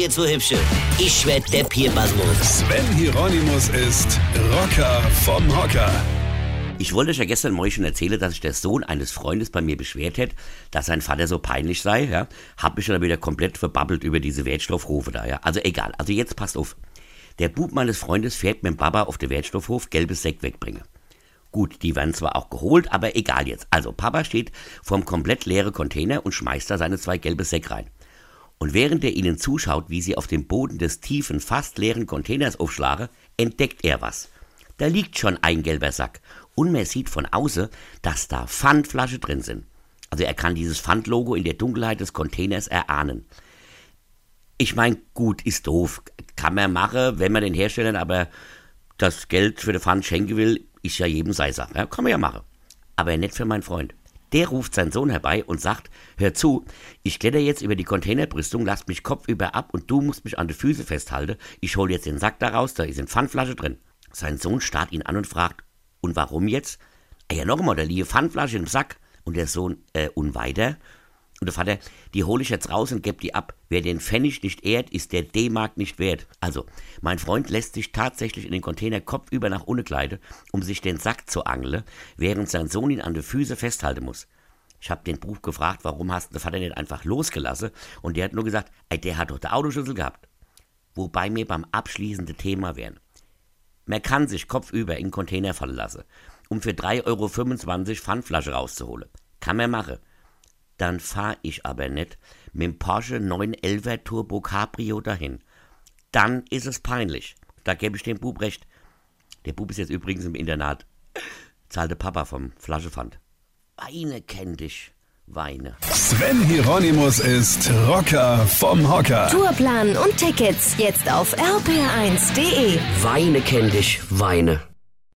jetzt so hübsche. Ich werd der Pierpasmus. Sven Hieronymus ist Rocker vom Hocker. Ich wollte euch ja gestern mal schon erzählen, dass sich der Sohn eines Freundes bei mir beschwert hat, dass sein Vater so peinlich sei. Ja? Hab mich dann wieder komplett verbabbelt über diese Wertstoffrufe da. Ja? Also egal. Also jetzt passt auf. Der Bub meines Freundes fährt mit dem Baba auf den Wertstoffhof gelbes Sekt wegbringen. Gut, die werden zwar auch geholt, aber egal jetzt. Also Papa steht vorm komplett leeren Container und schmeißt da seine zwei gelbe Säck rein. Und während er ihnen zuschaut, wie sie auf dem Boden des tiefen, fast leeren Containers aufschlagen, entdeckt er was. Da liegt schon ein gelber Sack und man sieht von außen, dass da Pfandflasche drin sind. Also er kann dieses Pfandlogo in der Dunkelheit des Containers erahnen. Ich meine, gut, ist doof. Kann man machen, wenn man den Herstellern aber das Geld für den Pfand schenken will, ist ja jedem sei Sache. Ja, kann man ja machen. Aber nicht für meinen Freund. Der ruft seinen Sohn herbei und sagt, hör zu, ich kletter jetzt über die Containerbrüstung, lass mich kopfüber ab und du musst mich an die Füße festhalten. Ich hol jetzt den Sack daraus, da ist eine Pfandflasche drin. Sein Sohn starrt ihn an und fragt, und warum jetzt? Ah ja, nochmal, da liege Pfandflasche im Sack. Und der Sohn, äh, und weiter? Und der Vater, die hole ich jetzt raus und geb die ab. Wer den Pfennig nicht ehrt, ist der D-Mark nicht wert. Also, mein Freund lässt sich tatsächlich in den Container kopfüber nach unten kleiden, um sich den Sack zu angeln, während sein Sohn ihn an den Füße festhalten muss. Ich hab den Buch gefragt, warum hast der Vater nicht einfach losgelassen? Und der hat nur gesagt, ey, der hat doch der Autoschlüssel gehabt. Wobei wir beim abschließenden Thema wären. Man kann sich kopfüber in den Container fallen lassen, um für 3,25 Euro Pfandflasche rauszuholen. Kann man machen. Dann fahr ich aber nicht mit dem Porsche 911 Turbo Cabrio dahin. Dann ist es peinlich. Da gebe ich dem Bub recht. Der Bub ist jetzt übrigens im Internat. Zahlte Papa vom Flaschepfand. Weine kenn dich. Weine. Sven Hieronymus ist Rocker vom Hocker. Tourplan und Tickets jetzt auf rpr1.de. Weine kenn dich, Weine.